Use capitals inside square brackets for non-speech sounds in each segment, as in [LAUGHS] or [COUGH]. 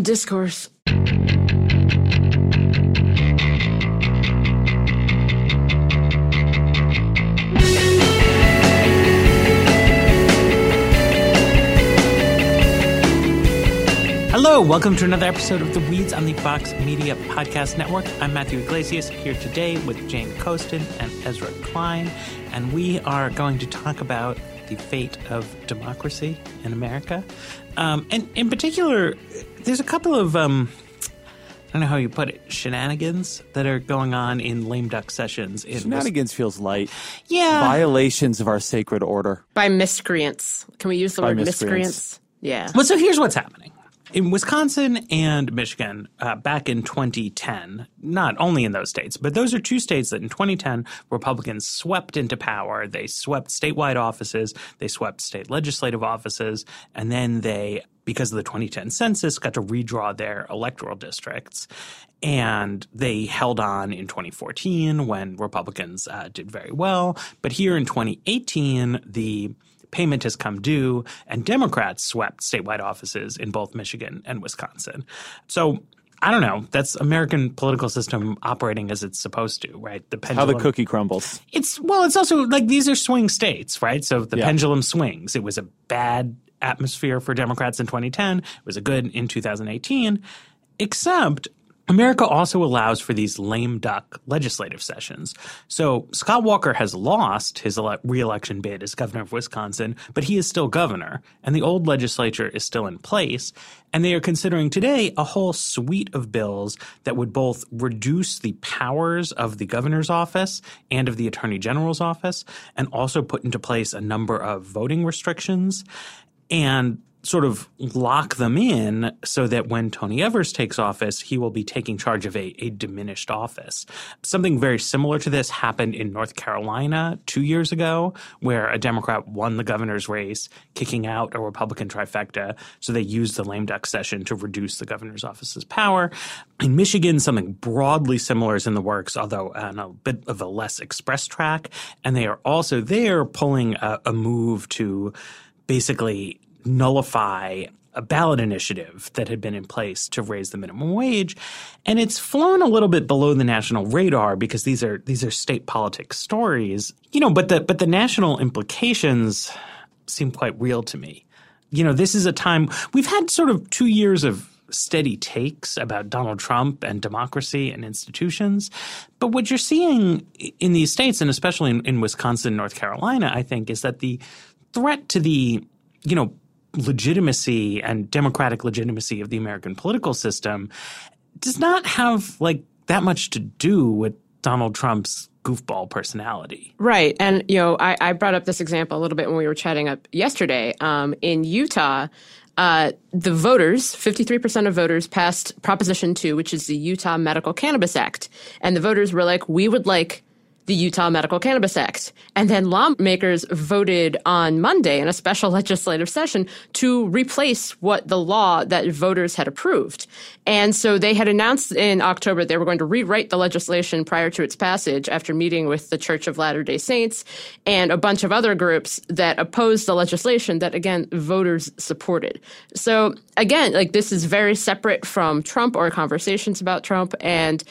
Discourse. Hello, welcome to another episode of The Weeds on the Vox Media Podcast Network. I'm Matthew Yglesias here today with Jane Coaston and Ezra Klein, and we are going to talk about the fate of democracy in America. Um, and in particular, there's a couple of, um, I don't know how you put it, shenanigans that are going on in lame duck sessions. In Shenanigans feels light. Yeah. Violations of our sacred order. By miscreants. Can we use the By word miscreants. miscreants? Yeah. Well, so here's what's happening. In Wisconsin and Michigan, uh, back in 2010, not only in those states, but those are two states that in 2010 Republicans swept into power. They swept statewide offices, they swept state legislative offices, and then they, because of the 2010 census, got to redraw their electoral districts. And they held on in 2014 when Republicans uh, did very well. But here in 2018, the payment has come due, and Democrats swept statewide offices in both Michigan and Wisconsin. So I don't know. That's American political system operating as it's supposed to, right? The How the cookie crumbles. It's well, it's also like these are swing states, right? So the Yeah. pendulum swings. It was a bad atmosphere for Democrats in 2010. It was a good in 2018, except America also allows for these lame duck legislative sessions. So Scott Walker has lost his ele- reelection bid as governor of Wisconsin, but he is still governor, and the old legislature is still in place. And they are considering today a whole suite of bills that would both reduce the powers of the governor's office and of the attorney general's office, and also put into place a number of voting restrictions. And sort of lock them in so that when Tony Evers takes office, he will be taking charge of a, a diminished office. Something very similar to this happened in North Carolina two years ago, where a Democrat won the governor's race, kicking out a Republican trifecta. So they used the lame duck session to reduce the governor's office's power. In Michigan, something broadly similar is in the works, although on a bit of a less express track. And they are also there pulling a, a move to basically nullify a ballot initiative that had been in place to raise the minimum wage. And it's flown a little bit below the national radar because these are these are state politics stories. You know but the but the national implications seem quite real to me. You know this is a time we've had sort of 2 years of steady takes about Donald Trump and democracy and institutions. But what you're seeing in these states and especially in, in Wisconsin North Carolina I think is that the threat to the you know legitimacy and democratic legitimacy of the American political system does not have like that much to do with Donald Trump's goofball personality. Right. And, you know, I, I brought up this example a little bit when we were chatting up yesterday. Um, in Utah, uh, the voters, 53% of voters passed Proposition 2, which is the Utah Medical Cannabis Act. And the voters were like, we would like the Utah Medical Cannabis Act. And then lawmakers voted on Monday in a special [LAUGHS] legislative session to replace what the law that voters had approved. And so they had announced in October they were going to rewrite the legislation prior to its passage after meeting with the Church of Latter day Saints and a bunch of other groups that opposed the legislation that, again, voters supported. So, again, like this is very separate from Trump or conversations about Trump. And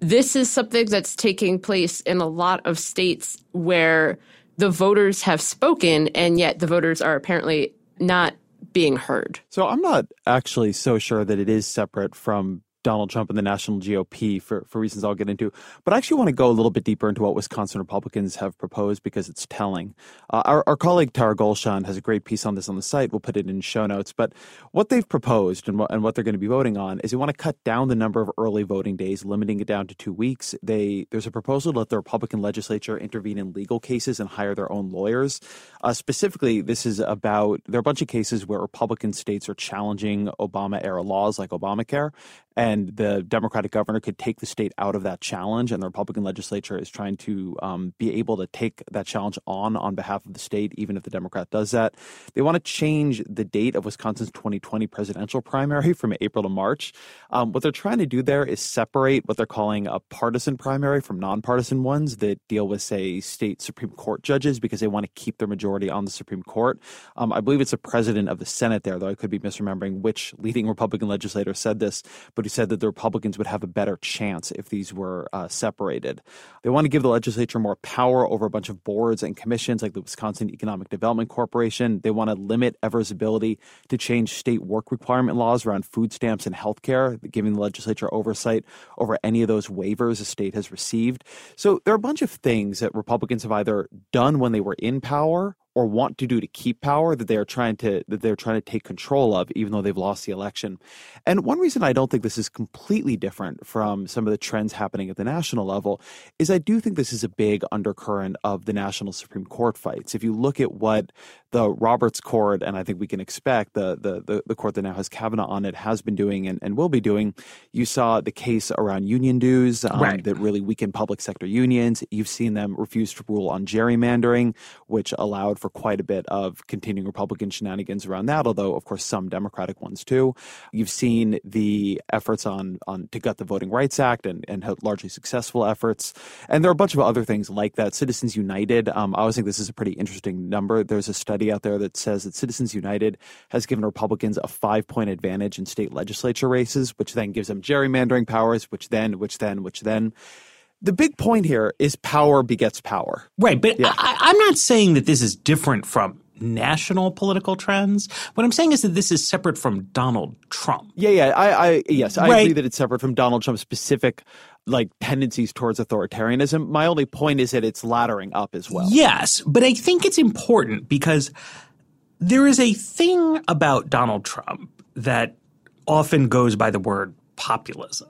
this is something that's taking place in a lot of states where the voters have spoken, and yet the voters are apparently not being heard. So I'm not actually so sure that it is separate from Donald Trump and the national GOP for, for reasons I'll get into. But I actually want to go a little bit deeper into what Wisconsin Republicans have proposed because it's telling. Uh, our, our colleague Tara Golshan has a great piece on this on the site. We'll put it in show notes. But what they've proposed and what, and what they're going to be voting on is they want to cut down the number of early voting days, limiting it down to two weeks. They There's a proposal to let the Republican legislature intervene in legal cases and hire their own lawyers. Uh, specifically, this is about there are a bunch of cases where Republican states are challenging Obama era laws like Obamacare and the Democratic governor could take the state out of that challenge, and the Republican legislature is trying to um, be able to take that challenge on on behalf of the state, even if the Democrat does that. They want to change the date of Wisconsin's 2020 presidential primary [LAUGHS] from April to March. Um, what they're trying to do there is separate what they're calling a partisan primary from nonpartisan ones that deal with, say, state Supreme Court judges because they want to keep their majority on the Supreme Court. Um, I believe it's the president of the Senate there, though I could be misremembering which leading Republican legislator said this, but he said that the Republicans would have a better chance if these were uh, separated. They want to give the legislature more power over a bunch of boards and commissions like the Wisconsin Economic Development Corporation. They want to limit Evers' ability to change state work requirement laws around food stamps and health care, giving the legislature oversight over any of those waivers a state has received. So there are a bunch of things that Republicans have either done when they were in power or want to do to keep power that they are trying to that they're trying to take control of even though they've lost the election. And one reason I don't think this is completely different from some of the trends happening at the national level is I do think this is a big undercurrent of the national Supreme Court fights. If you look at what the Roberts Court and I think we can expect the the the, the court that now has Kavanaugh on it has been doing and, and will be doing, you saw the case around union dues um, right. that really weakened public sector unions. You've seen them refuse to rule on gerrymandering, which allowed for quite a bit of continuing Republican shenanigans around that, although of course some Democratic ones too. You've seen the efforts on on to gut the Voting Rights Act and and largely successful efforts, and there are a bunch of other things like that. Citizens United, um, I always think this is a pretty interesting number. There's a study out there that says that Citizens United has given Republicans a five point advantage in state legislature races, which then gives them gerrymandering powers, which then, which then, which then the big point here is power begets power. Right. But yeah. I, am not saying that this is different from national political trends. What I'm saying is that this is separate from Donald Trump. Yeah, yeah. I, I yes, I right. agree that it's separate from Donald Trump's specific like tendencies towards authoritarianism. My only point is that it's laddering up as well. Yes, but I think it's important because there is a thing about Donald Trump that often goes by the word populism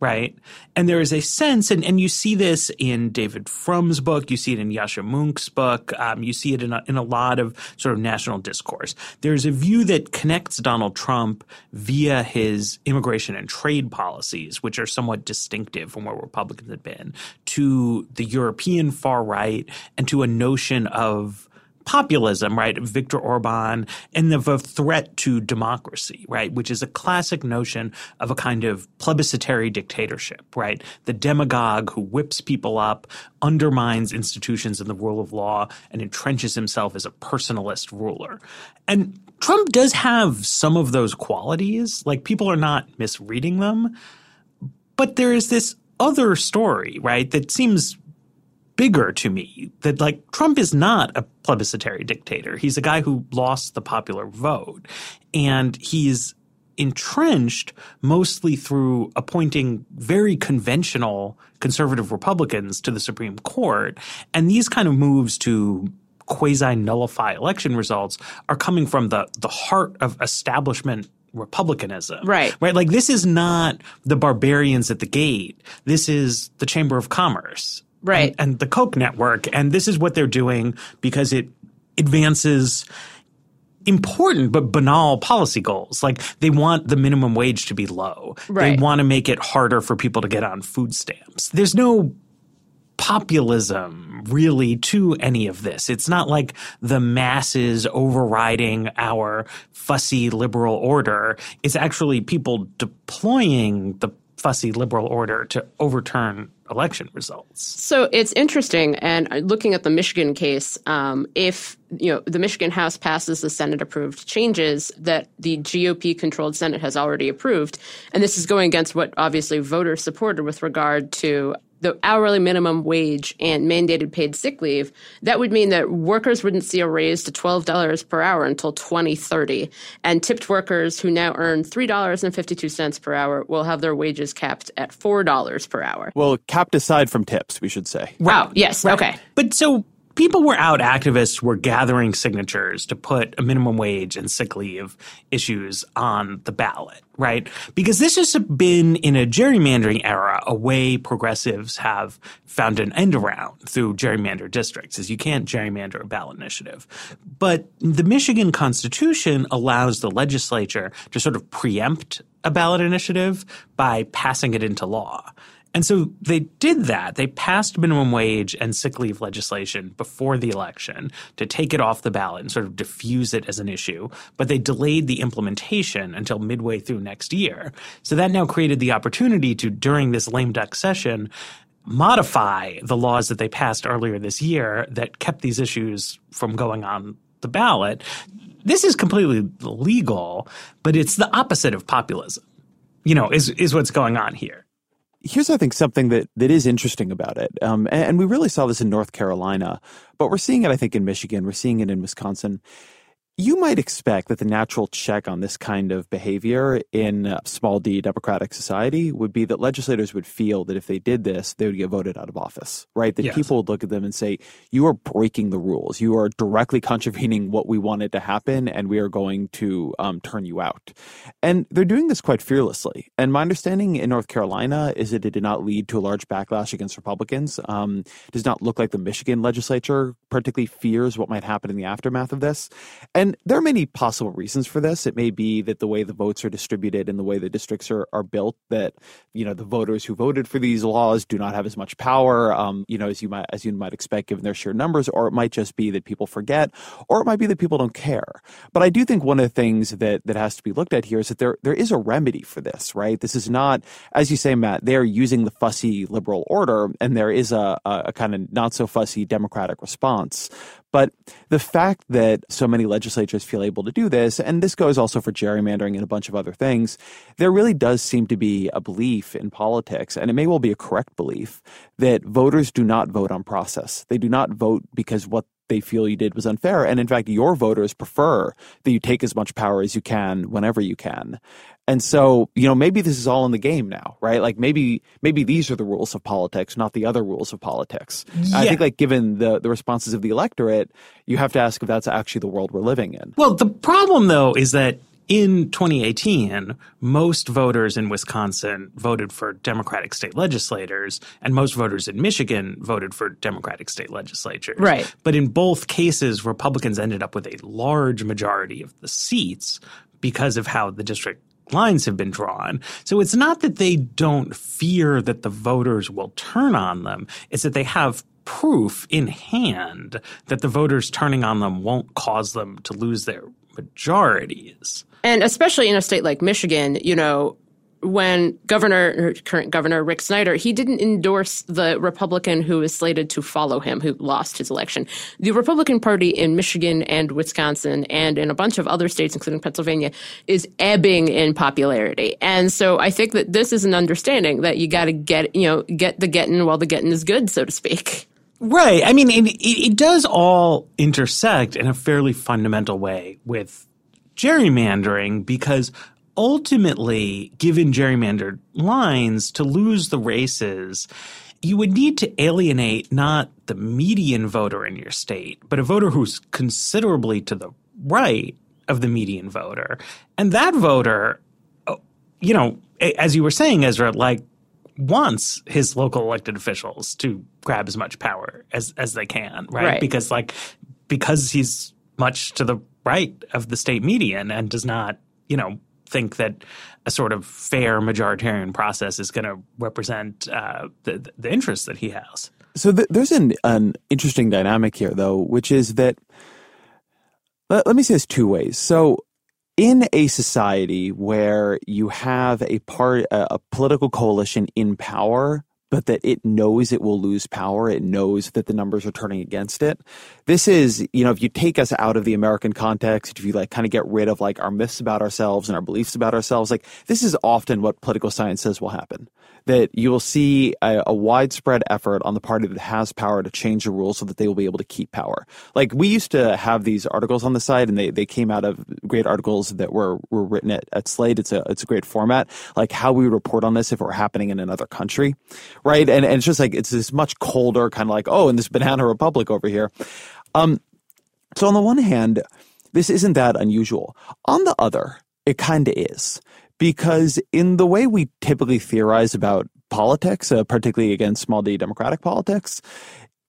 right? And there is a sense, and, and you see this in David Frum's book, you see it in Yascha Mounk's book, um, you see it in a, in a lot of sort of national discourse. There's a view that connects Donald Trump via his immigration and trade policies, which are somewhat distinctive from where Republicans had been, to the European far right and to a notion of populism, right? Viktor Orban and the threat to democracy, right? Which is a classic notion of a kind of plebiscitary dictatorship, right? The demagogue who whips people up, undermines institutions and the rule of law, and entrenches himself as a personalist ruler. And Trump does have some of those qualities. Like people are not misreading them. But there is this other story, right, that seems bigger to me that like Trump is not a plebiscitary dictator. He's a guy who lost the popular vote and he's entrenched mostly through appointing very conventional conservative Republicans to the Supreme Court. And these kind of moves to quasi nullify election results are coming from the, the heart of establishment republicanism. Right. Right. Like this is not the barbarians at the gate. This is the Chamber of Commerce right. and, and the Koch network. And this is what they're doing because it advances important but banal policy goals. Like they want the minimum wage to be low. Right. They want to make it harder for people to get on food stamps. There's no populism really to any of this. It's not like the masses overriding our fussy liberal order. It's actually people deploying the fussy liberal order to overturn election results. So it's interesting, and looking at the Michigan case, um, if you know the Michigan House passes the Senate-approved changes that the GOP-controlled Senate has already approved, and this is going against what obviously voters supported with regard to the hourly minimum wage and mandated paid sick leave, that would mean that workers wouldn't see a raise to $12 per hour until 2030. And tipped workers who now earn $3.52 per hour will have their wages capped at $4 per hour. Well, capped aside from tips, we should say. Wow. Yes. Right. Okay. But so people were out, activists were gathering signatures to put a minimum wage and sick leave issues on the ballot, right? Because this has been in a gerrymandering era, a way progressives have found an end around through gerrymandered districts is you can't gerrymander a ballot initiative. But the Michigan Constitution allows the legislature to sort of preempt a ballot initiative by passing it into law. And so they did that. They passed minimum wage and sick leave legislation before the election to take it off the ballot and sort of diffuse it as an issue. But they delayed the implementation until midway through next year. So that now created the opportunity to, during this lame duck session, modify the laws that they passed earlier this year that kept these issues from going on the ballot. This is completely legal, but it's the opposite of populism. You know, is is what's going on here here's I think something that that is interesting about it, um, and, and, we really saw this in North Carolina, but we're seeing it I think in Michigan, we're seeing it in Wisconsin you might expect that the natural check on this kind of behavior in small d democratic society would be that legislators would feel that if they did this, they would get voted out of office, right? That yes. people would look at them and say, you are breaking the rules. You are directly contravening what we wanted to happen, and we are going to um, turn you out. And they're doing this quite fearlessly. And my understanding in North Carolina is that it did not lead to a large backlash against Republicans. Um, does not look like the Michigan legislature particularly fears what might happen in the aftermath of this. And and there are many possible reasons for this. It may be that the way the votes are distributed and the way the districts are, are built, that you know the voters who voted for these laws do not have as much power, um, you know, as you might as you might expect given their sheer numbers. Or it might just be that people forget, or it might be that people don't care. But I do think one of the things that that has to be looked at here is that there there is a remedy for this, right? This is not, as you say, Matt. They are using the fussy liberal order, and there is a, a, a kind of not so fussy democratic response. But the fact that so many legislatures feel able to do this, and this goes also for gerrymandering and a bunch of other things, there really does seem to be a belief in politics, and it may well be a correct belief, that voters do not vote on process. They do not vote because what they feel you did was unfair. And in fact, your voters prefer that you take as much power as you can whenever you can. And so, you know, maybe this is all in the game now, right? Like maybe maybe these are the rules of politics, not the other rules of politics. Yeah. I think like given the the responses of the electorate, you have to ask if that's actually the world we're living in. Well, the problem though is that in 2018, most voters in Wisconsin voted for Democratic state legislators, and most voters in Michigan voted for Democratic state legislatures. Right. But in both cases, Republicans ended up with a large majority of the seats because of how the district lines have been drawn. So it's not that they don't fear that the voters will turn on them, it's that they have proof in hand that the voters turning on them won't cause them to lose their majorities. And especially in a state like Michigan, you know, when Governor, current Governor Rick Snyder, he didn't endorse the Republican who was slated to follow him, who lost his election. The Republican Party in Michigan and Wisconsin and in a bunch of other states, including Pennsylvania, is ebbing in popularity. And so I think that this is an understanding that you got to get, you know, get the getting while the getting is good, so to speak. Right. I mean, it, it does all intersect in a fairly fundamental way with gerrymandering because ultimately, given gerrymandered lines, to lose the races, you would need to alienate not the median voter in your state, but a voter who's considerably to the right of the median voter. And that voter, oh, you know, as you were saying, Ezra, like wants his local elected officials to grab as much power as as they can, right? right? Because like because he's much to the right of the state median and does not, you know, think that a sort of fair majoritarian process is going to represent uh, the, the interests that he has. So th- there's an, an interesting dynamic here, though, which is that let, let me say this two ways. So in a society where you have a part a, a political coalition in power but that it knows it will lose power. It knows that the numbers are turning against it. This is, you know, if you take us out of the American context, if you like kind of get rid of like our myths about ourselves and our beliefs about ourselves, like this is often what political science says will happen. That you will see a, a widespread effort on the party that has power to change the rules so that they will be able to keep power. Like we used to have these articles on the site and they, they came out of great articles that were, were written at, at Slate. It's a, it's a great format, like how we report on this if it were happening in another country right? And, and it's just like, it's this much colder kind of like, oh, in this banana republic over here. Um, so on the one hand, this isn't that unusual. On the other, it kind of is because in the way we typically theorize about politics, uh, particularly against small d democratic politics,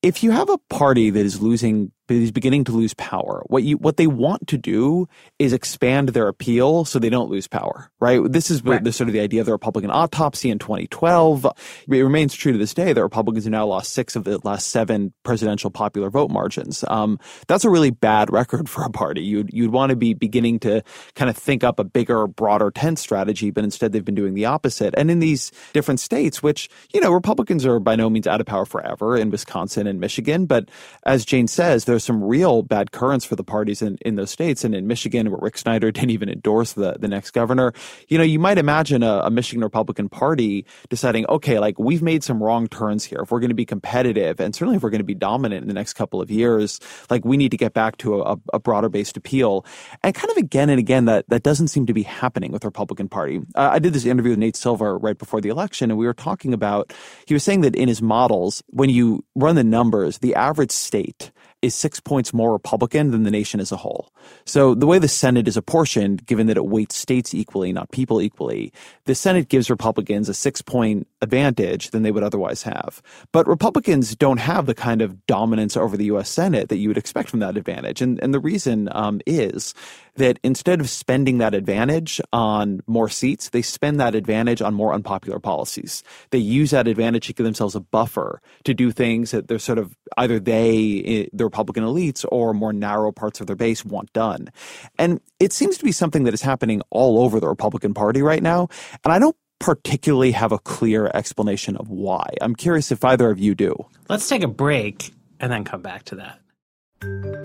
if you have a party that is losing is beginning to lose power. What you what they want to do is expand their appeal so they don't lose power, right? This is right. the sort of the idea of the Republican autopsy in 2012. It remains true to this day. The Republicans have now lost six of the last seven presidential popular vote margins. Um, that's a really bad record for a party. You'd you'd want to be beginning to kind of think up a bigger, broader tent strategy, but instead they've been doing the opposite. And in these different states, which you know Republicans are by no means out of power forever in Wisconsin and Michigan, but as Jane says, there's some real bad currents for the parties in, in those states. And in Michigan, where Rick Snyder [LAUGHS] didn't even endorse the, the next governor, you know, you might imagine a, a Michigan Republican Party deciding, okay, like we've made some wrong turns here. If we're going to be competitive, and certainly if we're going to be dominant in the next couple of years, like we need to get back to a, a broader based appeal. And kind of again and again, that, that doesn't seem to be happening with the Republican Party. Uh, I did this interview with Nate Silver right before the election, and we were talking about, he was saying that in his models, when you run the numbers, the average state is six points more Republican than the nation as a whole. So the way the Senate is apportioned, given that it weights states equally, not people equally, the Senate gives Republicans a six point advantage than they would otherwise have. But Republicans don't have the kind of dominance over the U.S. Senate that you would expect from that advantage. And, and the reason um, is that instead of spending that advantage on more seats, they spend that advantage on more unpopular policies. They use that advantage to give themselves a buffer to do things that they're sort of either they, eh, the Republican elites, or more narrow parts of their base want done. And it seems to be something that is happening all over the Republican Party right now. And I don't particularly have a clear explanation of why. I'm curious if either of you do. Let's take a break and then come back to that.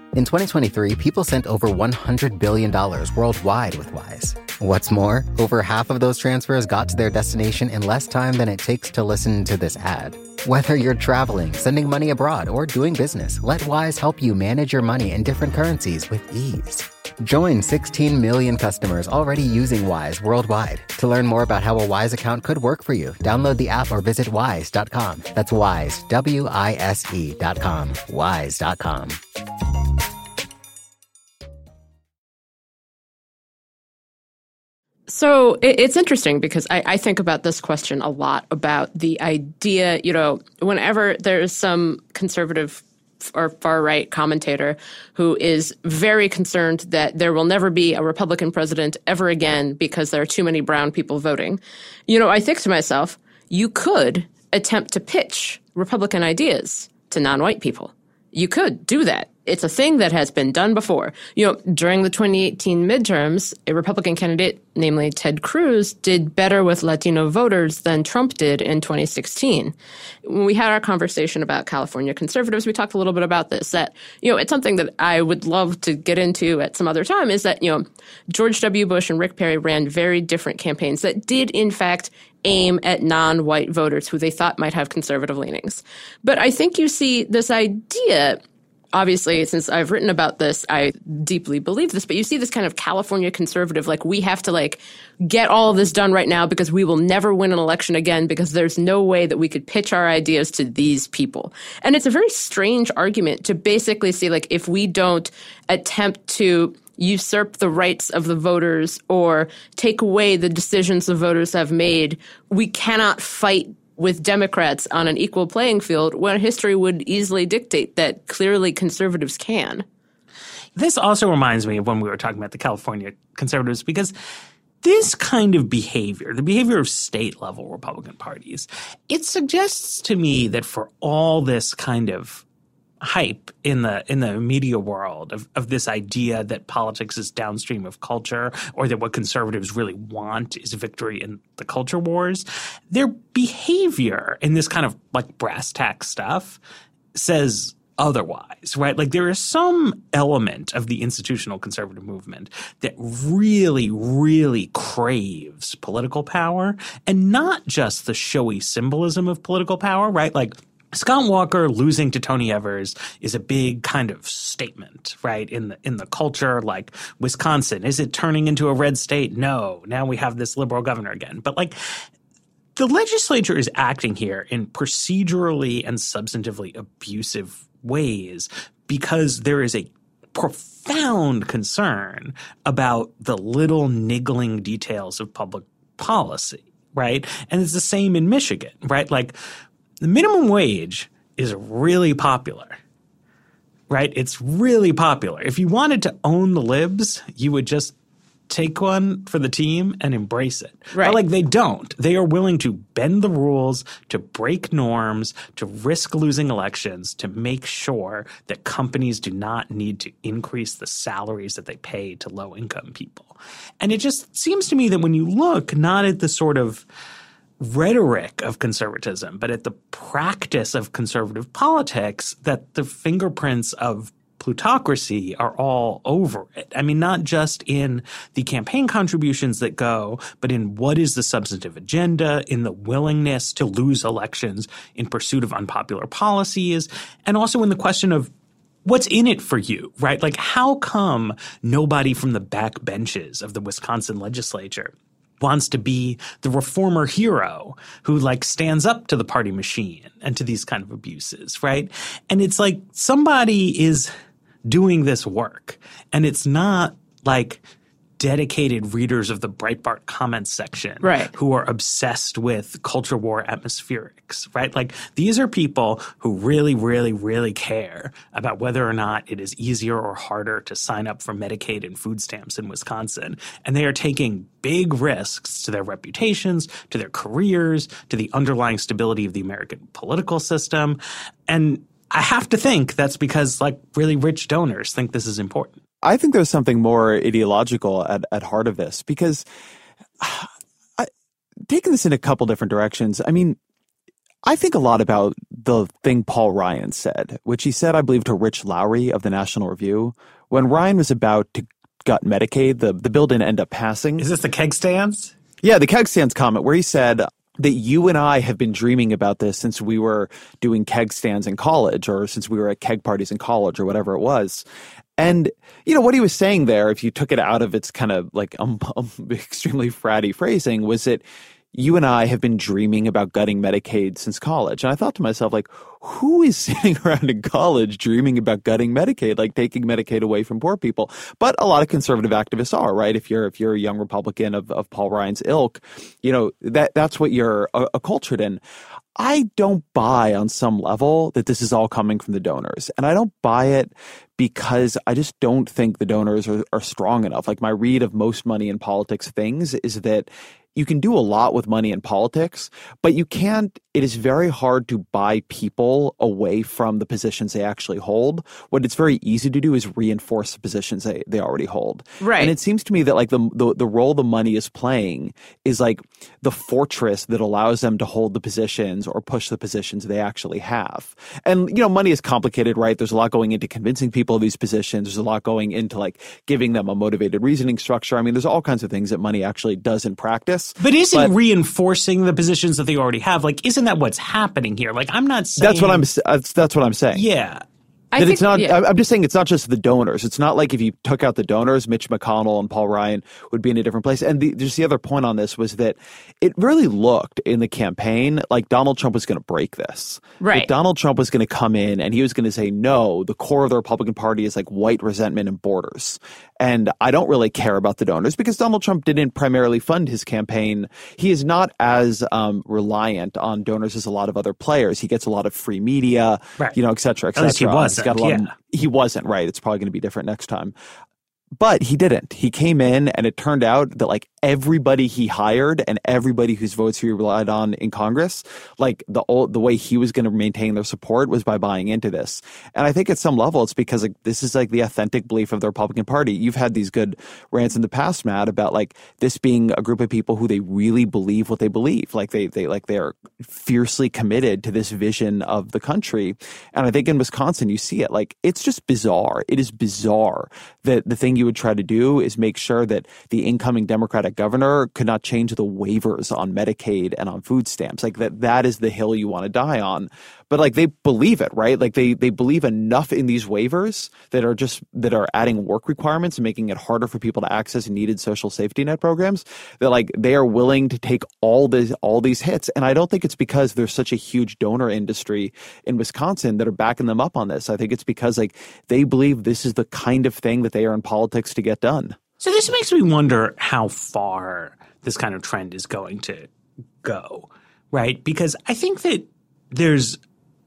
In 2023, people sent over $100 billion worldwide with Wise. What's more, over half of those transfers got to their destination in less time than it takes to listen to this ad. Whether you're traveling, sending money abroad, or doing business, let Wise help you manage your money in different currencies with ease. Join 16 million customers already using Wise worldwide. To learn more about how a Wise account could work for you, download the app or visit wise.com. That's wise, W I S E.com. Wise.com. So it's interesting because I, I, think about this question a lot about the idea, you know, whenever there's some conservative or far right commentator who is very concerned that there will never be a Republican president ever again because there are too many brown people voting. You know, I think to myself, you could attempt to pitch Republican ideas to non white people. You could do that it's a thing that has been done before. You know, during the 2018 midterms, a Republican candidate, namely Ted Cruz, did better with Latino voters than Trump did in 2016. When we had our conversation about California conservatives, we talked a little bit about this, that, you know, it's something that I would love to get into at some other time is that, you know, George W. Bush and Rick Perry ran very different campaigns that did, in fact, aim at non-white voters who they thought might have conservative leanings. But I think you see this idea obviously, since I've written about this, I deeply believe this, but you see this kind of California conservative, like we have to like get all of this done right now because we will never win an election again because there's no way that we could pitch our ideas to these people. And it's a very strange argument to basically see like if we don't attempt to usurp the rights of the voters or take away the decisions the voters have made, we cannot fight with Democrats on an equal playing field when history would easily dictate that clearly conservatives can. This also reminds me of when we were talking about the California conservatives because this kind of behavior, the behavior of state level Republican parties, it suggests to me that for all this kind of hype in the in the media world of, of this idea that politics is downstream of culture or that what conservatives really want is victory in the culture wars their behavior in this kind of like brass tack stuff says otherwise, right? Like there is some element of the institutional conservative movement that really, really craves political power and not just the showy symbolism of political power, right? Like Scott Walker losing to Tony Evers is a big kind of statement, right? In the in the culture, like Wisconsin, is it turning into a red state? No. Now we have this liberal governor again. But like the legislature is acting here in procedurally and substantively abusive ways because there is a profound concern about the little niggling details of public policy, right? And it's the same in Michigan, right? Like the minimum wage is really popular. Right? It's really popular. If you wanted to own the libs, you would just take one for the team and embrace it. Right. But like they don't. They are willing to bend the rules, to break norms, to risk losing elections, to make sure that companies do not need to increase the salaries that they pay to low income people. And it just seems to me that when you look not at the sort of rhetoric of conservatism, but at the practice of conservative politics that the fingerprints of plutocracy are all over it. I mean, not just in the campaign contributions that go, but in what is the substantive agenda, in the willingness to lose elections in pursuit of unpopular policies, and also in the question of what's in it for you, right? Like, how come nobody from the back benches of the Wisconsin legislature wants to be the reformer hero who like stands up to the party machine and to these kind of abuses, right? And it's like somebody is doing this work and it's not like dedicated readers of the Breitbart comments section right. who are obsessed with culture war atmospherics, right? Like these are people who really, really, really care about whether or not it is easier or harder to sign up for Medicaid and food stamps in Wisconsin. And they are taking big risks to their reputations, to their careers, to the underlying stability of the American political system. And I have to think that's because like really rich donors think this is important. I think there's something more ideological at, at heart of this because [SIGHS] I, taking this in a couple different directions, I mean, I think a lot about the thing Paul Ryan said, which he said, I believe, to Rich Lowry of the National Review. When Ryan was about to gut Medicaid, the, the bill didn't end up passing. Is this the keg stands? Yeah, the keg stands comment where he said, that you and I have been dreaming about this since we were doing keg stands in college or since we were at keg parties in college or whatever it was. And, you know, what he was saying there, if you took it out of its kind of like um, [LAUGHS] um, extremely fratty phrasing, was that you and I have been dreaming about gutting Medicaid since college. And I thought to myself, like, who is [LAUGHS] sitting around in college dreaming about gutting Medicaid, like taking Medicaid away from poor people? But a lot of conservative activists are, right? If you're if you're a young Republican of, of Paul Ryan's ilk, you know, that that's what you're acculturated in. I don't buy on some level that this is all coming from the donors. And I don't buy it because I just don't think the donors are, are strong enough. Like my read of most money in politics things is that you can do a lot with money in politics, but you can't, it is very hard to buy people away from the positions they actually hold. What it's very easy to do is reinforce the positions they, they already hold. Right. And it seems to me that like the, the, the role the money is playing is like the fortress that allows them to hold the positions or push the positions they actually have. And, you know, money is complicated, right? There's a lot going into convincing people of these positions. There's a lot going into like giving them a motivated reasoning structure. I mean, there's all kinds of things that money actually does in practice. But isn't but, reinforcing the positions that they already have? Like, isn't that what's happening here? Like, I'm not saying that's what I'm. That's, uh, that's what I'm saying. Yeah. I that think, it's not. Yeah. I'm just saying it's not just the donors. It's not like if you took out the donors, Mitch McConnell and Paul Ryan would be in a different place. And the, just the other point on this was that it really looked in the campaign like Donald Trump was going to break this. Right. Donald Trump was going to come in and he was going to say, no, the core of the Republican Party is like white resentment and borders. And I don't really care about the donors because Donald Trump didn't primarily fund his campaign. He is not as um, reliant on donors as a lot of other players. He gets a lot of free media, right. you know, et cetera, et cetera. At least he was. he wasn't right. It's probably going to be different next time. But he didn't. He came in and it turned out that like everybody he hired and everybody whose votes he relied on in Congress, like the old, the way he was going to maintain their support was by buying into this. And I think at some level it's because like this is like the authentic belief of the Republican Party. You've had these good rants in the past, Matt, about like this being a group of people who they really believe what they believe. Like they they like they are fiercely committed to this vision of the country. And I think in Wisconsin you see it. Like it's just bizarre. It is bizarre that the thing you would try to do is make sure that the incoming Democratic governor could not change the waivers on Medicaid and on food stamps. Like that, that is the hill you want to die on. But like they believe it, right? Like they, they believe enough in these waivers that are just, that are adding work requirements and making it harder for people to access needed social safety net programs that like they are willing to take all these, all these hits. And I don't think it's because there's such a huge donor industry in Wisconsin that are backing them up on this. I think it's because like they believe this is the kind of thing that they are in politics politics to get done. So this makes me wonder how far this kind of trend is going to go, right? Because I think that there's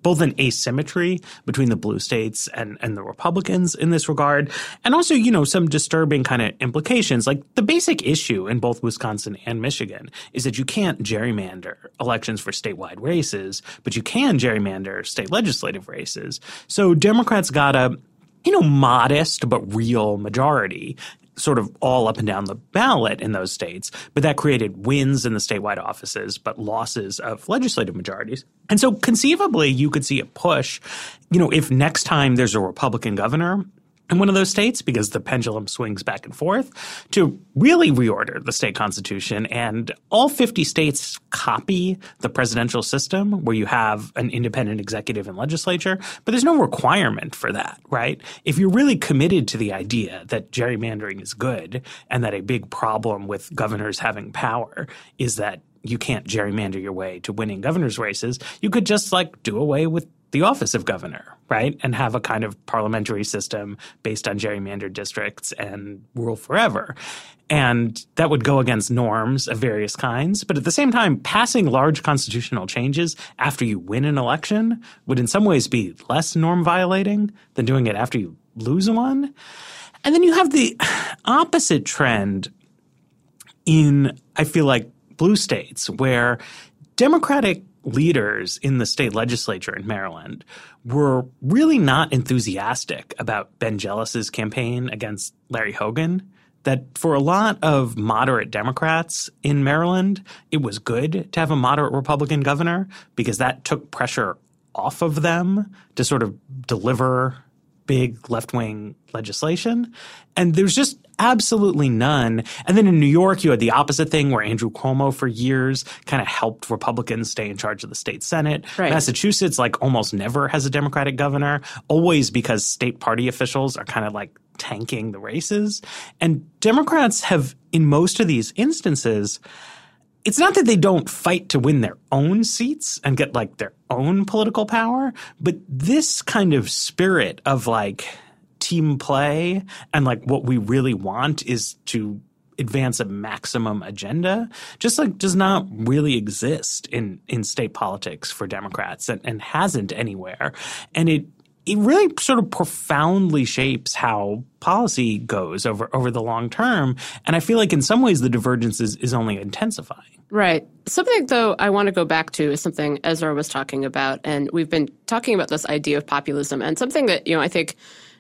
both an asymmetry between the blue states and, and the Republicans in this regard, and also, you know, some disturbing kind of implications. Like the basic issue in both Wisconsin and Michigan is that you can't gerrymander elections for statewide races, but you can gerrymander state legislative races. So Democrats gotta you know, modest but real majority sort of all up and down the ballot in those states, but that created wins in the statewide offices, but losses of legislative majorities. And so conceivably, you could see a push, you know, if next time there's a Republican governor, in one of those states because the pendulum swings back and forth to really reorder the state constitution. And all 50 states copy the presidential system where you have an independent executive and legislature but there's no requirement for that right? If you're really committed to the idea that gerrymandering is good and that a big problem with governors having power is that you can't gerrymander your way to winning governor's races you could just like do away with the office of governor, right? And have a kind of parliamentary system based on gerrymandered districts and rule forever. And that would go against norms of various kinds. But at the same time, passing large constitutional changes after you win an election would in some ways be less norm violating than doing it after you lose one. And then you have the opposite trend in, I feel like, blue states where Democratic leaders in the state legislature in Maryland were really not enthusiastic about Ben Jealous's campaign against Larry Hogan. That for a lot of moderate Democrats in Maryland, it was good to have a moderate Republican governor because that took pressure off of them to sort of deliver big left wing legislation. And there's just absolutely none. And then in New York, you had the opposite thing where Andrew Cuomo for years kind of helped Republicans stay in charge of the state Senate. Right. Massachusetts, like almost never has a Democratic governor, always because state party officials are kind of like tanking the races. And Democrats have, in most of these instances, it's not that they don't fight to win their own seats and get like their own political power, but this kind of spirit of like team play and like what we really want is to advance a maximum agenda just like does not really exist in in state politics for Democrats and, and hasn't anywhere. And it it really sort of profoundly shapes how policy goes over over the long term. And I feel like in some ways the divergence is, is only intensifying. Right. Something, though, I want to go back to is something Ezra was talking about. And we've been talking about this idea of populism and something that, you know, I think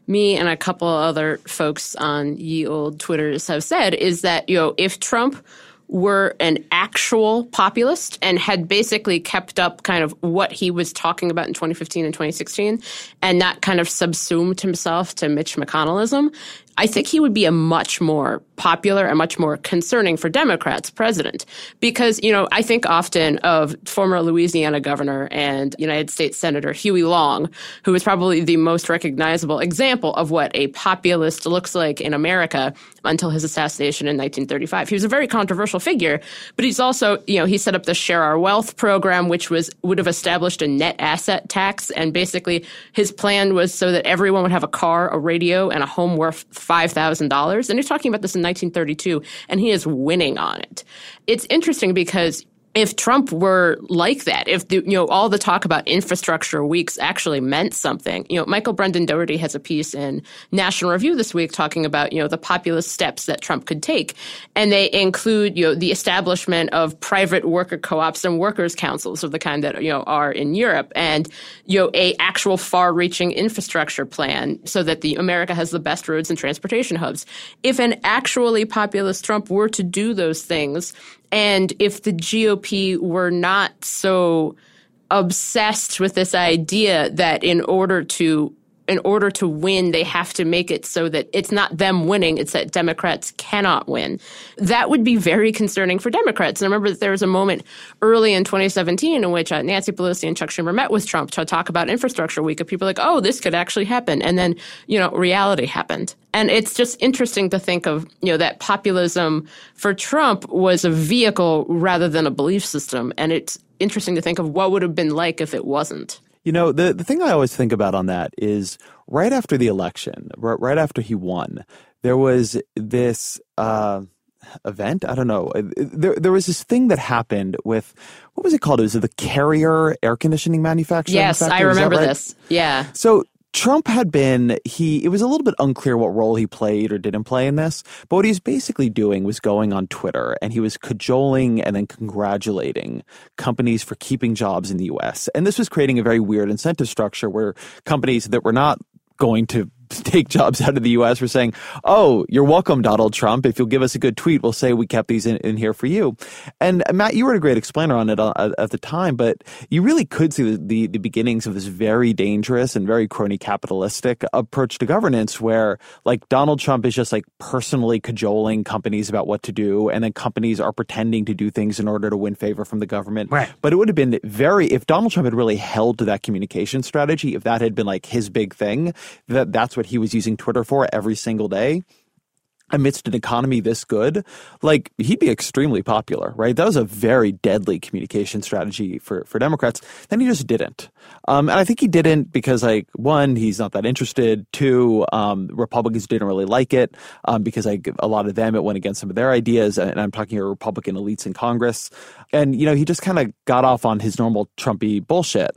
me and a couple other folks on ye old Twitters have said is that, you know, if Trump were an actual populist and had basically kept up kind of what he was talking about in 2015 and 2016 and not kind of subsumed himself to Mitch McConnellism, I think he would be a much more popular and much more concerning for Democrats president. Because, you know, I think often of former Louisiana governor and United States Senator Huey Long, who is probably the most recognizable example of what a populist looks like in America until his assassination in 1935. He was a very controversial figure, but he's also, you know, he set up the Share Our Wealth program, which was would have established a net asset tax. And basically his plan was so that everyone would have a car, a radio, and a home worth $5,000. And he's talking about this in 1932, and he is winning on it. It's interesting because if Trump were like that, if the, you know all the talk about infrastructure weeks actually meant something, you know, Michael Brendan Dougherty has a piece in National Review this week talking about you know the populist steps that Trump could take, and they include you know the establishment of private worker co-ops and workers' councils of the kind that you know are in Europe, and you know a actual far-reaching infrastructure plan so that the America has the best roads and transportation hubs. If an actually populist Trump were to do those things and if the GOP were not so obsessed with this idea that in order to in order to win, they have to make it so that it's not them winning, it's that Democrats cannot win. That would be very concerning for Democrats. And I remember that there was a moment early in 2017 in which uh, Nancy Pelosi and Chuck Schumer met with Trump to talk about infrastructure week. And people were like, oh, this could actually happen. And then, you know, reality happened. And it's just interesting to think of, you know, that populism for Trump was a vehicle rather than a belief system. And it's interesting to think of what would have been like if it wasn't. You know, the, the thing I always think about on that is right after the election, right, right after he won, there was this uh, event. I don't know. There, there was this thing that happened with what was it called? It was the Carrier air conditioning manufacturer. Yes, I remember right? this. Yeah. So Trump had been he it was a little bit unclear what role he played or didn't play in this, but what he was basically doing was going on Twitter and he was cajoling and then congratulating companies for keeping jobs in the US. And this was creating a very weird incentive structure where companies that were not going to [LAUGHS] take jobs out of the U.S. were saying, "Oh, you're welcome, Donald Trump. If you'll give us a good tweet, we'll say we kept these in, in here for you." And uh, Matt, you were a great explainer on it uh, at the time, but you really could see the, the, the beginnings of this very dangerous and very crony capitalistic approach to governance, where like Donald Trump is just like personally cajoling companies about what to do, and then companies are pretending to do things in order to win favor from the government. Right. But it would have been very if Donald Trump had really held to that communication strategy, if that had been like his big thing, that that's what he was using Twitter for every single day amidst an economy this good, like he'd be extremely popular, right? That was a very deadly communication strategy for, for Democrats. Then he just didn't. Um, and I think he didn't because like, one, he's not that interested. Two, um, Republicans didn't really like it, um, because like a lot of them, it went against some of their ideas. And I'm talking to Republican elites in Congress. And, you know, he just kind of got off on his normal Trumpy bullshit.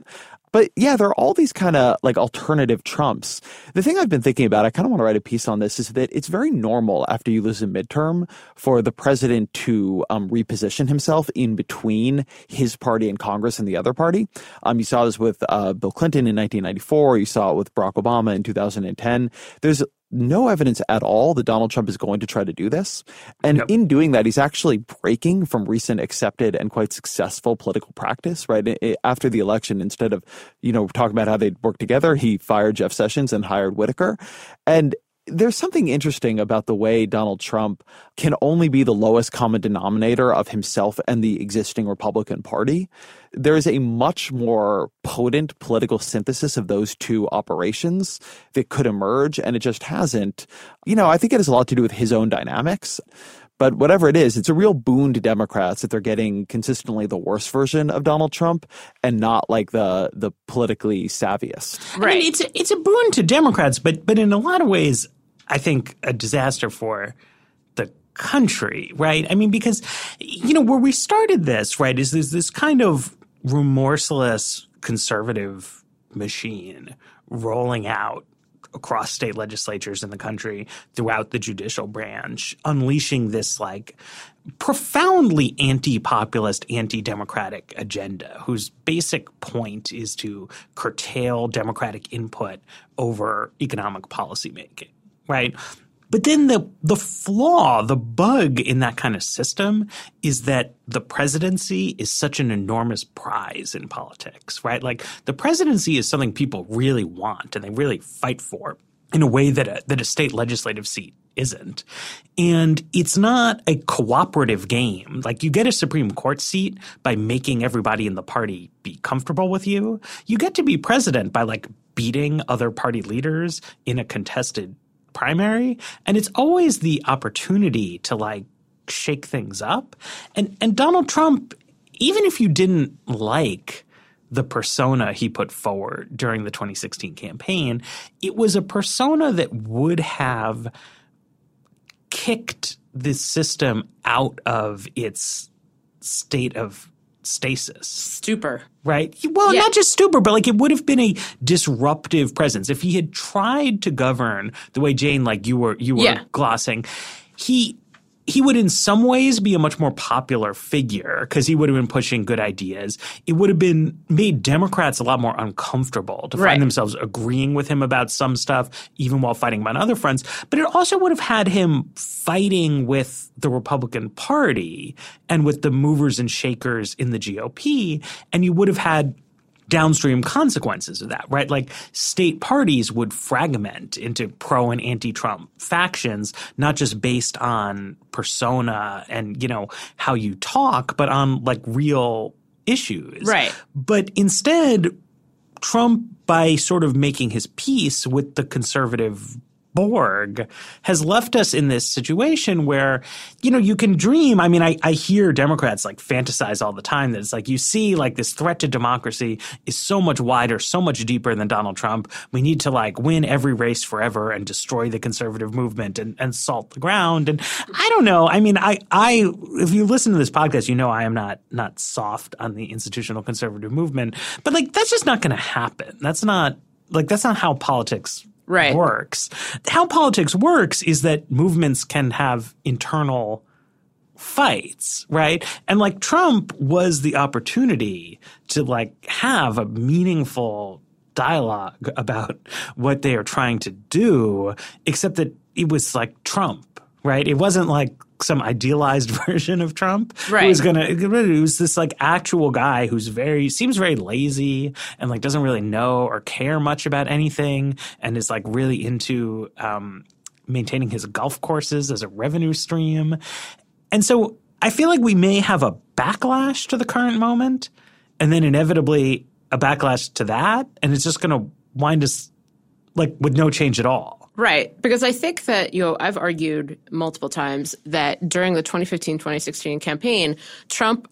But yeah, there are all these kind of like alternative Trumps. The thing I've been thinking about, I kind of want to write a piece on this, is that it's very normal after you lose a midterm for the president to um, reposition himself in between his party and Congress and the other party. Um, you saw this with uh, Bill Clinton in 1994. You saw it with Barack Obama in 2010. There's no evidence at all that Donald Trump is going to try to do this. And yep. in doing that, he's actually breaking from recent accepted and quite successful political practice, right? After the election, instead of, you know, talking about how they'd work together, he fired Jeff Sessions and hired Whitaker. And there's something interesting about the way Donald Trump can only be the lowest common denominator of himself and the existing Republican Party. There is a much more potent political synthesis of those two operations that could emerge, and it just hasn't. You know, I think it has a lot to do with his own dynamics. But whatever it is, it's a real boon to Democrats that they're getting consistently the worst version of Donald Trump and not like the the politically savviest. Right. I mean, it's a, it's a boon to Democrats, but but in a lot of ways, I think, a disaster for the country, right? I mean, because, you know, where we started this, right, is this, this kind of remorseless conservative machine rolling out across state legislatures in the country throughout the judicial branch, unleashing this like profoundly anti-populist, anti-democratic agenda whose basic point is to curtail democratic input over economic policy making right? But then the the flaw, the bug in that kind of system is that the presidency is such an enormous prize in politics, right? Like the presidency is something people really want and they really fight for in a way that a, that a state legislative seat isn't. And it's not a cooperative game. Like you get a Supreme Court seat by making everybody in the party be comfortable with you. You get to be president by like beating other party leaders in a contested primary. And it's always the opportunity to like shake things up. And and Donald Trump, even if you didn't like the persona he put forward during the 2016 campaign, it was a persona that would have kicked this system out of its state of stasis. Stupor. Right? Well, yeah. not just stupor, but like it would have been a disruptive presence. If he had tried to govern the way Jane, like you were you were yeah. glossing, he he would in some ways be a much more popular figure because he would have been pushing good ideas. It would have been made Democrats a lot more uncomfortable to find right. themselves agreeing with him about some stuff, even while fighting on other fronts. But it also would have had him fighting with the Republican Party and with the movers and shakers in the GOP. And you would have had downstream consequences of that, right? Like state parties would fragment into pro and anti-Trump factions, not just based on persona and, you know, how you talk, but on like real issues. Right. But instead, Trump, by sort of making his peace with the conservative Borg has left us in this situation where, you know, you can dream. I mean, I, I hear Democrats like fantasize all the time that it's like you see like this threat to democracy is so much wider, so much deeper than Donald Trump. We need to like win every race forever and destroy the conservative movement and, and salt the ground. And I don't know. I mean, I, I, if you listen to this podcast, you know, I am not, not soft on the institutional conservative movement, but like that's just not to happen. That's not, like that's not how politics right. works. How politics works is that movements can have internal fights, right? And like Trump was the opportunity to like have a meaningful dialogue about what they are trying to do, except that it was like Trump, right? It wasn't like some idealized [LAUGHS] version of Trump. Right. Who was gonna was this like actual guy who's very seems very lazy and like doesn't really know or care much about anything and is like really into um, maintaining his golf courses as a revenue stream. And so I feel like we may have a backlash to the current moment and then inevitably a backlash to that and it's just gonna wind us like with no change at all. Right. Because I think that, you know, I've argued multiple times that during the 2015 2016 campaign, Trump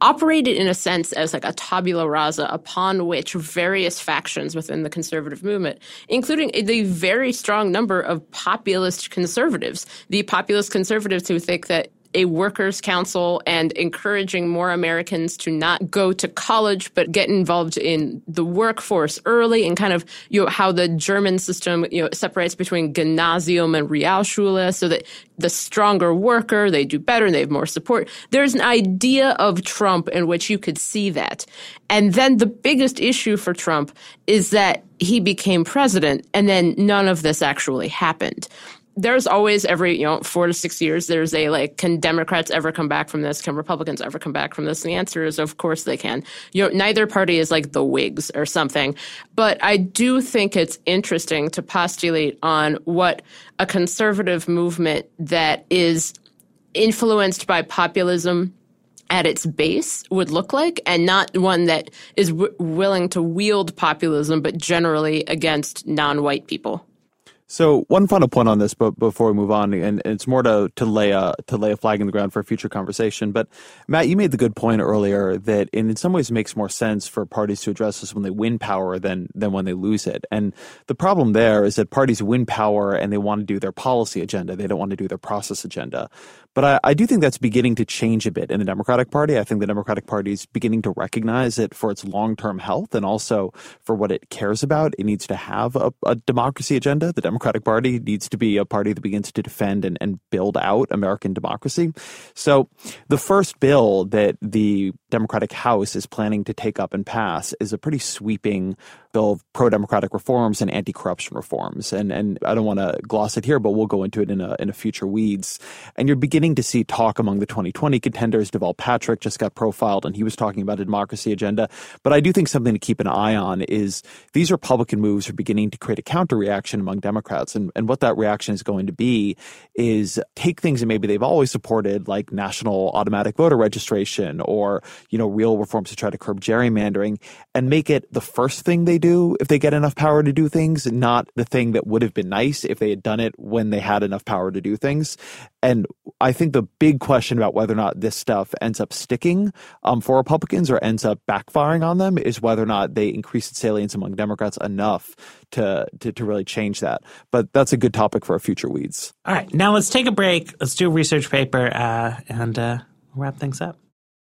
operated in a sense as like a tabula rasa upon which various factions within the conservative movement, including the very strong number of populist conservatives, the populist conservatives who think that a workers' council and encouraging more Americans to not go to college but get involved in the workforce early and kind of you know how the German system you know separates between Gymnasium and Realschule so that the stronger worker they do better and they have more support. There's an idea of Trump in which you could see that. And then the biggest issue for Trump is that he became president and then none of this actually happened there's always every you know four to six years there's a like can democrats ever come back from this? Can republicans ever come back from this? And the answer is of course they can. You know neither party is like the whigs or something. But i do think it's interesting to postulate on what a conservative movement that is influenced by populism at its base would look like and not one that is w- willing to wield populism but generally against non-white people so one final point on this, but before we move on, and it's more to to lay a to lay a flag in the ground for a future conversation. But Matt, you made the good point earlier that in, in some ways it makes more sense for parties to address this when they win power than than when they lose it. And the problem there is that parties win power and they want to do their policy agenda; they don't want to do their process agenda. But I, I do think that's beginning to change a bit in the Democratic Party. I think the Democratic Party is beginning to recognize it for its long term health and also for what it cares about. It needs to have a, a democracy agenda. The Democratic Party needs to be a party that begins to defend and, and build out American democracy. So the first bill that the Democratic House is planning to take up and pass is a pretty sweeping bill of pro-democratic reforms and anti-corruption reforms. And and I don't want to gloss it here, but we'll go into it in a in a future weeds. And you're beginning to see talk among the 2020 contenders. Deval Patrick just got profiled, and he was talking about a democracy agenda. But I do think something to keep an eye on is these Republican moves are beginning to create a counter reaction among Democrats, and and what that reaction is going to be is take things that maybe they've always supported, like national automatic voter registration or you know real reforms to try to curb gerrymandering, and make it the first thing they do if they get enough power to do things, not the thing that would have been nice if they had done it when they had enough power to do things. And I think the big question about whether or not this stuff ends up sticking um, for Republicans or ends up backfiring on them is whether or not they increase its salience among Democrats enough to, to, to really change that. But that's a good topic for a future weeds. All right, now let's take a break. Let's do a research paper uh, and uh, wrap things up.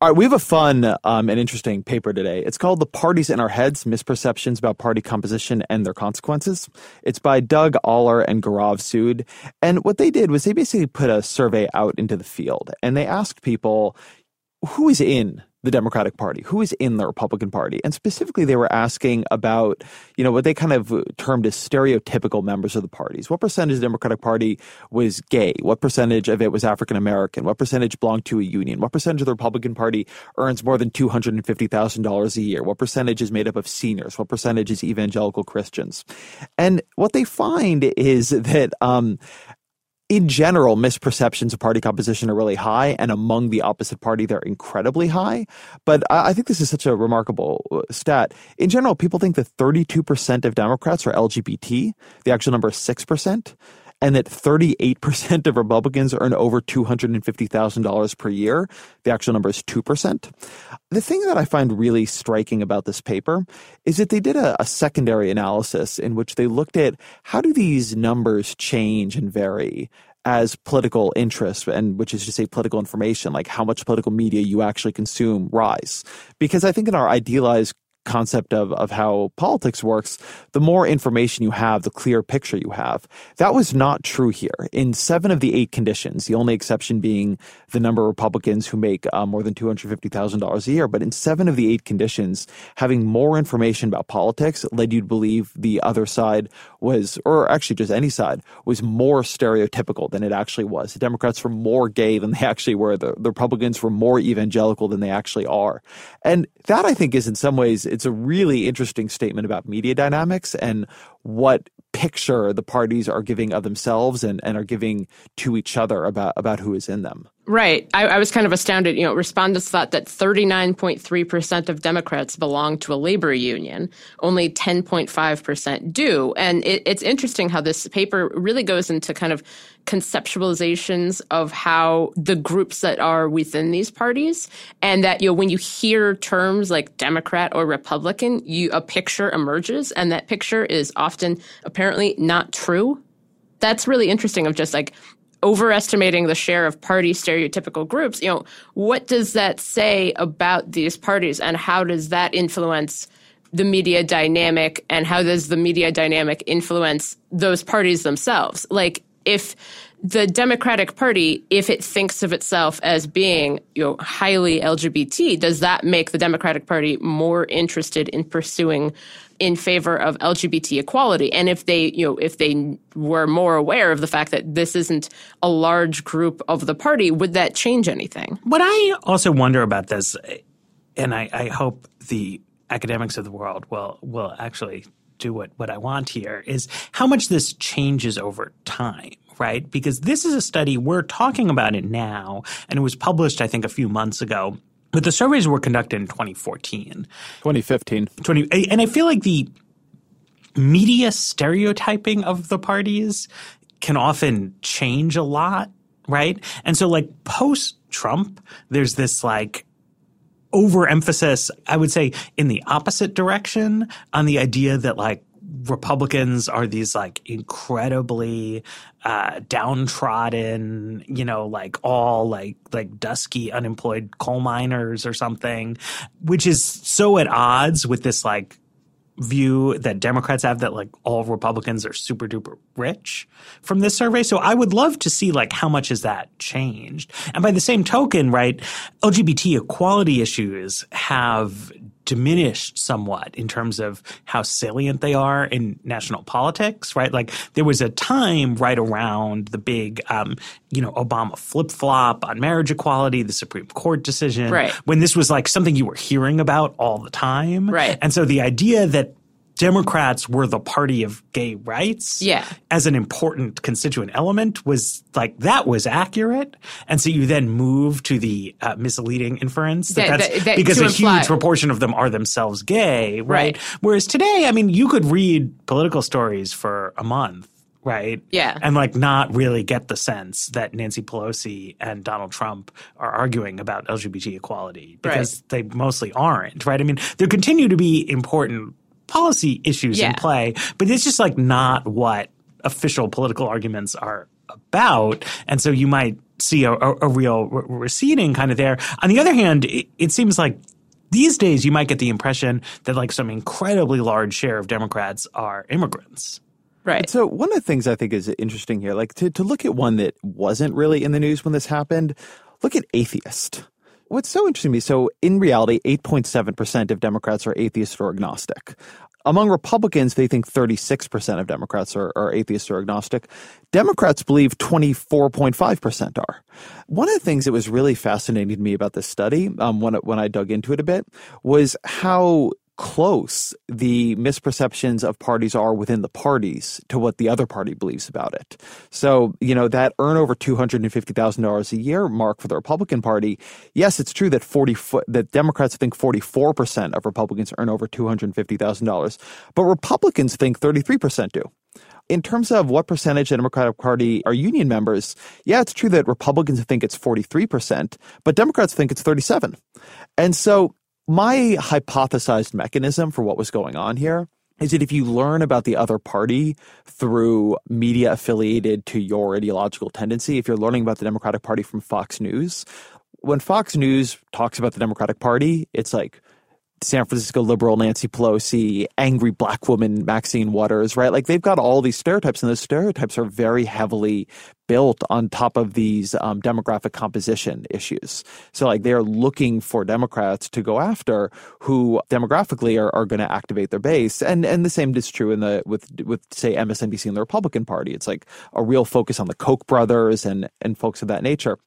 All right, we have a fun um, and interesting paper today. It's called The Parties in Our Heads Misperceptions About Party Composition and Their Consequences. It's by Doug Ahler and Gaurav Sood. And what they did was they basically put a survey out into the field and they asked people who is in the Democratic Party, who is in the Republican Party. And specifically, they were asking about, you know, what they kind of termed as stereotypical members of the parties. What percentage of the Democratic Party was gay? What percentage of it was African American? What percentage belonged to a union? What percentage of the Republican Party earns more than $250,000 a year? What percentage is made up of seniors? What percentage is evangelical Christians? And what they find is that um, in general, misperceptions of party composition are really high, and among the opposite party, they're incredibly high. But I think this is such a remarkable uh, stat. In general, people think that 32% of Democrats are LGBT. The actual number is 6% and that 38% of Republicans earn over $250,000 per year. The actual number is 2%. The thing that I find really striking about this paper is that they did a, a secondary analysis in which they looked at how do these numbers change and vary as political interest and which is to say political information like how much political media you actually consume rise because i think in our idealized concept of, of how politics works, the more information you have, the clearer picture you have. That was not true here. In seven of the eight conditions, the only exception being the number of Republicans who make uh, more than $250,000 a year, but in seven of the eight conditions, having more information about politics led you to believe the other side was, or actually just any side, was more stereotypical than it actually was. The Democrats were more gay than they actually were. The, the Republicans were more evangelical than they actually are. And that I think is in some ways, it's a really interesting statement about media dynamics and what picture the parties are giving of themselves and, and are giving to each other about, about who is in them. Right. I, I, was kind of astounded. You know, respondents thought that 39.3% of Democrats belong to a labor union. Only 10.5% do. And it, it's interesting how this paper really goes into kind of conceptualizations of how the groups that are within these parties and that, you know, when you hear terms like Democrat or Republican, you, a picture emerges and that picture is often apparently not true that's really interesting of just like overestimating the share of party stereotypical groups, you know, what does that say about these parties and how does that influence the media dynamic and how does the media dynamic influence those parties themselves? Like if the Democratic Party, if it thinks of itself as being, you know, highly LGBT, does that make the Democratic Party more interested in pursuing in favor of LGBT equality? And if they, you know, if they were more aware of the fact that this isn't a large group of the party, would that change anything? What I also wonder about this, and I, I hope the academics of the world will will actually do what, what I want here, is how much this changes over time right? Because this is a study, we're talking about it now, and it was published, I think, a few months ago. But the surveys were conducted in 2014. 2015. 20, and I feel like the media stereotyping of the parties can often change a lot, right? And so, like, post Trump, there's this like overemphasis, I would say, in the opposite direction on the idea that like Republicans are these like incredibly uh, downtrodden, you know, like all like like dusky unemployed coal miners or something, which is so at odds with this like view that Democrats have that like all Republicans are super duper rich from this survey. So I would love to see like how much has that changed. And by the same token, right, LGBT equality issues have diminished somewhat in terms of how salient they are in national politics, right? Like there was a time right around the big, um, you know, Obama flip flop on marriage equality, the Supreme Court decision, right. when this was like something you were hearing about all the time. Right. And so the idea that Democrats were the party of gay rights yeah. as an important constituent element was like that was accurate. And so you then move to the uh, misleading inference that, that that's that, that, because a imply. huge proportion of them are themselves gay, right? right? Whereas today, I mean, you could read political stories for a month right? Yeah. And like not really get the sense that Nancy Pelosi and Donald Trump are arguing about LGBT equality because right. they mostly aren't, right? I mean, there continue to be important policy issues yeah. in play, but it's just like not what official political arguments are about. And so you might see a, a, a real re- receding kind of there. On the other hand, it, it seems like these days you might get the impression that like some incredibly large share of Democrats are immigrants. Right. So one of the things I think is interesting here, like to, to look at one that wasn't really in the news when this happened, look at atheist. What's so interesting to me, so in reality, 8.7% of Democrats are atheist or agnostic. Among Republicans, they think 36% of Democrats are, are atheist or agnostic. Democrats believe 24.5% are. One of the things that was really fascinating to me about this study, um, when, when I dug into it a bit, was how close the misperceptions of parties are within the parties to what the other party believes about it. So, you know, that earn over $250,000 a year mark for the Republican Party. Yes, it's true that 40 that Democrats think 44% of Republicans earn over $250,000, but Republicans think 33% do. In terms of what percentage of the Democratic Party are union members, yeah, it's true that Republicans think it's 43%, but Democrats think it's 37. And so my hypothesized mechanism for what was going on here is that if you learn about the other party through media affiliated to your ideological tendency, if you're learning about the Democratic Party from Fox News, when Fox News talks about the Democratic Party, it's like San Francisco liberal Nancy Pelosi, angry black woman Maxine Waters, right? Like they've got all these stereotypes, and those stereotypes are very heavily built on top of these um, demographic composition issues. So, like, they're looking for Democrats to go after who demographically are, are going to activate their base, and and the same is true in the with with say MSNBC and the Republican Party. It's like a real focus on the Koch brothers and and folks of that nature.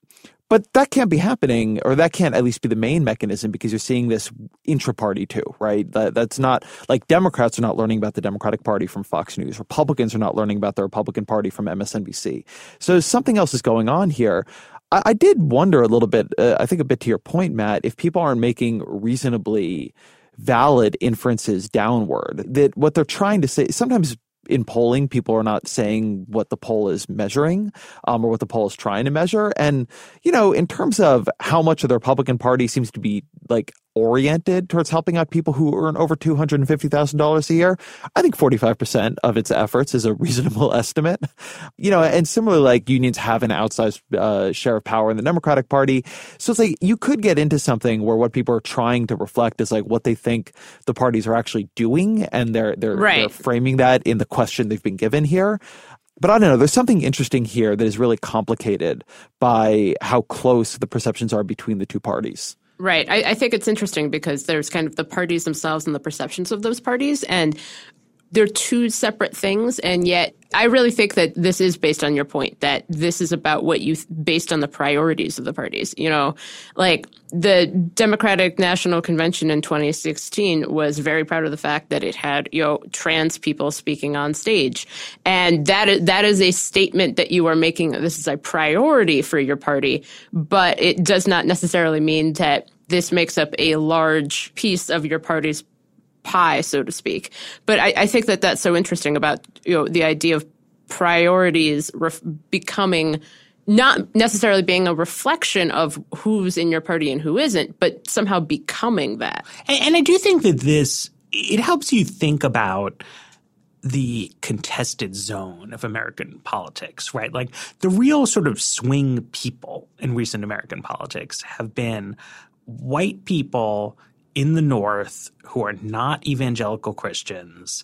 But that can't be happening, or that can't at least be the main mechanism because you're seeing this intra-party too, right? That, that's not like Democrats are not learning about the Democratic Party from Fox News. Republicans are not learning about the Republican Party from MSNBC. So something else is going on here. I, I did wonder a little bit, uh, I think a bit to your point, Matt, if people aren't making reasonably valid inferences downward, that what they're trying to say, sometimes in polling, people are not saying what the poll is measuring um, or what the poll is trying to measure. And, you know, in terms of how much of the Republican Party seems to be like oriented towards helping out people who earn over $250,000 a year, I think 45% of its efforts is a [LAUGHS] reasonable estimate. You know, and similarly, like unions have an outsized uh, share of power in the Democratic Party. So it's like you could get into something where what people are trying to reflect is like what they think the parties are actually doing, and they're they're, right. they're framing that in the question they've been given here. But I don't know. There's something interesting here that is really complicated by how close the perceptions are between the two parties. Right. I, I, think it's interesting because there's kind of the parties themselves and the perceptions of those parties. And they're two separate things. And yet, I really think that this is based on your point that this is about what you, based on the priorities of the parties. You know, like the Democratic National Convention in 2016 was very proud of the fact that it had, you know, trans people speaking on stage. And that is, that is a statement that you are making. This is a priority for your party, but it does not necessarily mean that this makes up a large piece of your party's pie, so to speak. But I, I think that that's so interesting about you know the idea of priorities ref- becoming not necessarily being a reflection of who's in your party and who isn't, but somehow becoming that. And, and I do think that this it helps you think about the contested zone of American politics, right? Like the real sort of swing people in recent American politics have been white people in the North who are not evangelical Christians,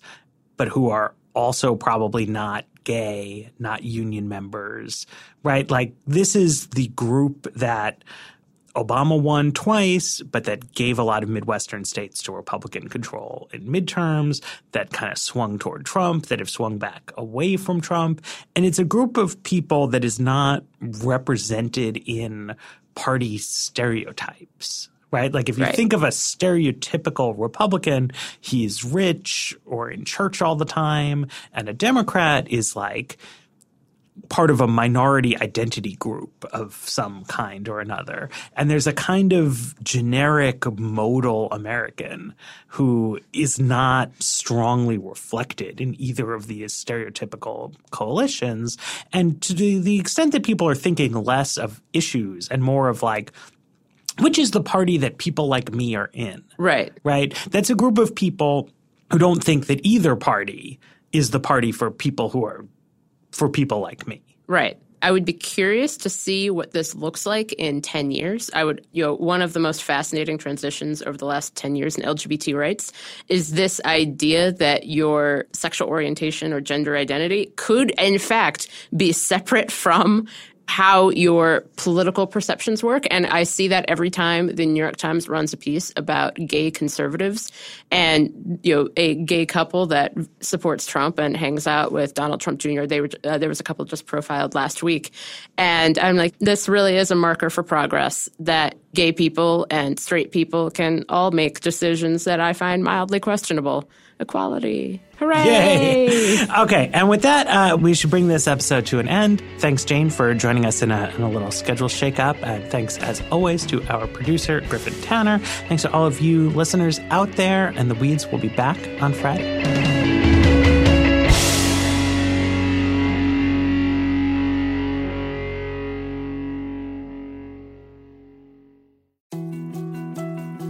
but who are also probably not gay, not union members, right? Like this is the group that Obama won twice, but that gave a lot of Midwestern states to Republican control in midterms, that kind of swung toward Trump, that have swung back away from Trump. And it's a group of people that is not represented in party stereotypes right? Like if you right. think of a stereotypical Republican, he's rich or in church all the time, and a Democrat is like part of a minority identity group of some kind or another. And there's a kind of generic modal American who is not strongly reflected in either of these stereotypical coalitions. And to the extent that people are thinking less of issues and more of like, which is the party that people like me are in. Right. Right. That's a group of people who don't think that either party is the party for people who are for people like me. Right. I would be curious to see what this looks like in 10 years. I would, you know, one of the most fascinating transitions over the last 10 years in LGBT rights is this idea that your sexual orientation or gender identity could, in fact, be separate from how your political perceptions work. And I see that every time the New York Times runs a piece about gay conservatives and, you know, a gay couple that supports Trump and hangs out with Donald Trump Jr. They were, uh, there was a couple just profiled last week. And I'm like, this really is a marker for progress that gay people and straight people can all make decisions that I find mildly questionable equality. Hooray! Yay! Okay, and with that, uh, we should bring this episode to an end. Thanks, Jane, for joining us in a, in a little schedule shakeup. And thanks, as always, to our producer, Griffin Tanner. Thanks to all of you listeners out there. And The Weeds will be back on Friday.